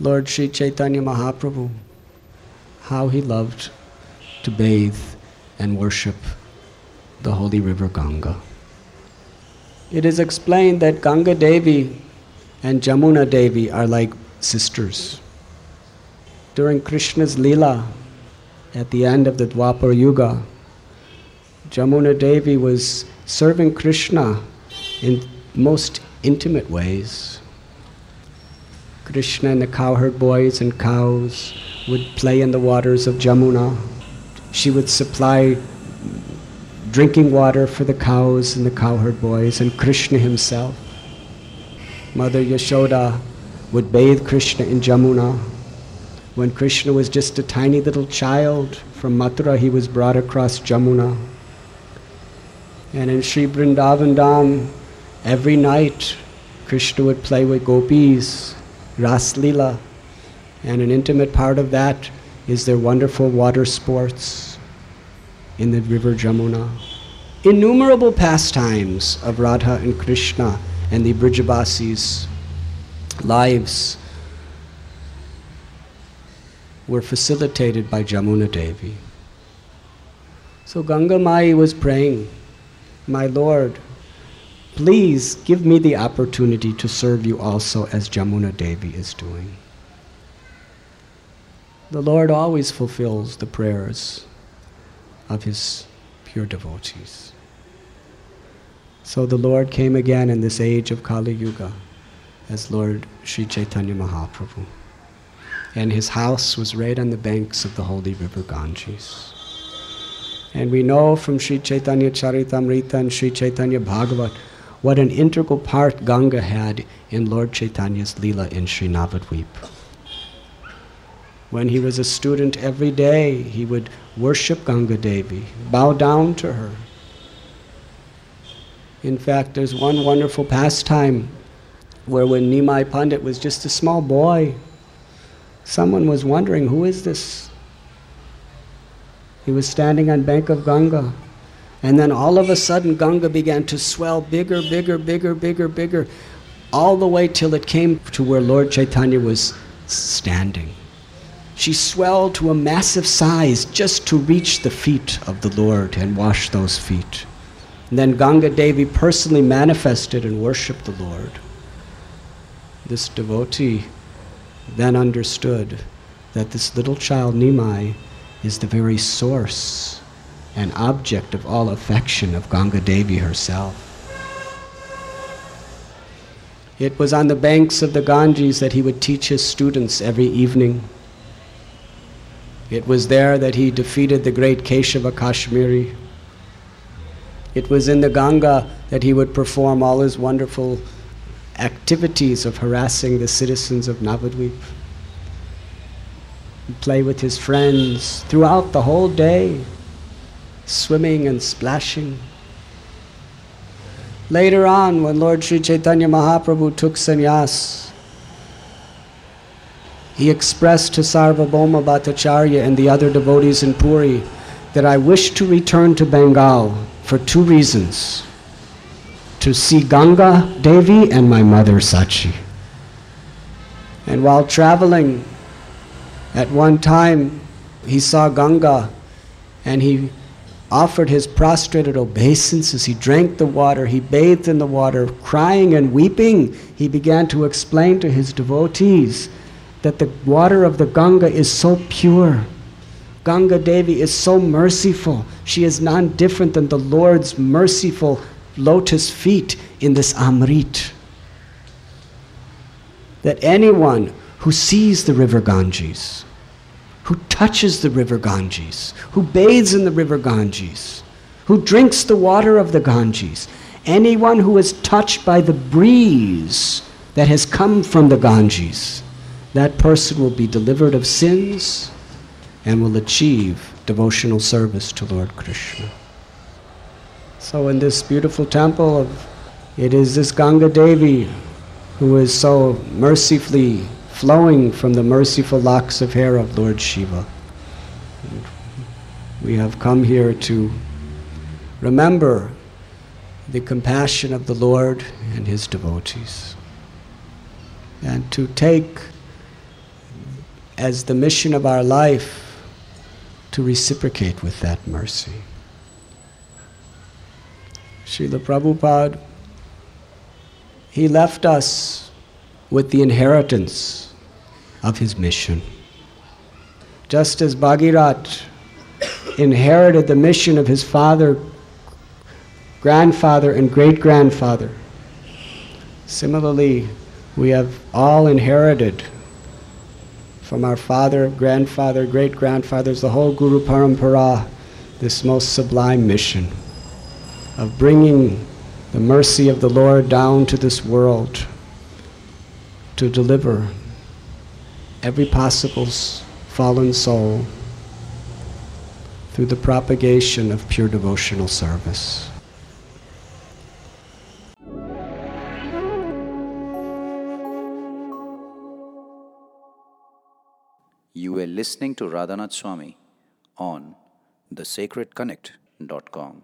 Lord Sri Chaitanya Mahaprabhu, how he loved to bathe and worship the holy river Ganga. It is explained that Ganga Devi and Jamuna Devi are like sisters. During Krishna's Leela, at the end of the Dwapar Yuga, Jamuna Devi was serving Krishna in most intimate ways. Krishna and the cowherd boys and cows would play in the waters of Jamuna. She would supply drinking water for the cows and the cowherd boys, and Krishna himself. Mother Yashoda would bathe Krishna in Jamuna. When Krishna was just a tiny little child from Mathura, he was brought across Jamuna. And in Sri Vrindavan Dham, every night Krishna would play with gopis, Ras Lila, and an intimate part of that is their wonderful water sports in the river Jamuna. Innumerable pastimes of Radha and Krishna and the Brijavasis' lives were facilitated by Jamuna Devi. So Ganga Mai was praying, My Lord, please give me the opportunity to serve you also as Jamuna Devi is doing. The Lord always fulfills the prayers of his pure devotees. So the Lord came again in this age of Kali Yuga as Lord Sri Chaitanya Mahaprabhu. And his house was right on the banks of the holy river Ganges. And we know from Sri Chaitanya Charitamrita and Sri Chaitanya Bhagavat what an integral part Ganga had in Lord Chaitanya's Leela in Sri Navadvip. When he was a student every day, he would worship Ganga Devi, bow down to her. In fact, there's one wonderful pastime where when Nimai Pandit was just a small boy, someone was wondering, who is this? He was standing on bank of Ganga. And then all of a sudden, Ganga began to swell bigger, bigger, bigger, bigger, bigger, all the way till it came to where Lord Chaitanya was standing. She swelled to a massive size just to reach the feet of the Lord and wash those feet. And then Ganga Devi personally manifested and worshiped the Lord. This devotee then understood that this little child Nimai is the very source and object of all affection of Ganga Devi herself. It was on the banks of the Ganges that he would teach his students every evening. It was there that he defeated the great Keshava Kashmiri. It was in the Ganga that he would perform all his wonderful activities of harassing the citizens of Navadvip. Play with his friends throughout the whole day, swimming and splashing. Later on, when Lord Sri Chaitanya Mahaprabhu took sannyas, he expressed to Sarvabhauma Bhattacharya and the other devotees in Puri that I wish to return to Bengal for two reasons to see Ganga Devi and my mother Sachi. And while traveling, at one time he saw Ganga and he offered his prostrated obeisance as he drank the water, he bathed in the water, crying and weeping. He began to explain to his devotees that the water of the Ganga is so pure. Ganga Devi is so merciful. She is none different than the Lord's merciful lotus feet in this Amrit. That anyone who sees the river Ganges, who touches the river Ganges, who bathes in the river Ganges, who drinks the water of the Ganges, anyone who is touched by the breeze that has come from the Ganges, that person will be delivered of sins and will achieve devotional service to Lord Krishna. So in this beautiful temple, of, it is this Ganga Devi who is so mercifully flowing from the merciful locks of hair of Lord Shiva. We have come here to remember the compassion of the Lord and his devotees, and to take as the mission of our life to reciprocate with that mercy. Srila Prabhupada, he left us with the inheritance of his mission. Just as Bhagirat inherited the mission of his father, grandfather, and great grandfather, similarly, we have all inherited from our father, grandfather, great grandfathers, the whole Guru Parampara, this most sublime mission of bringing the mercy of the Lord down to this world to deliver every possible fallen soul through the propagation of pure devotional service. You were listening to Radhanath Swami on thesacredconnect.com.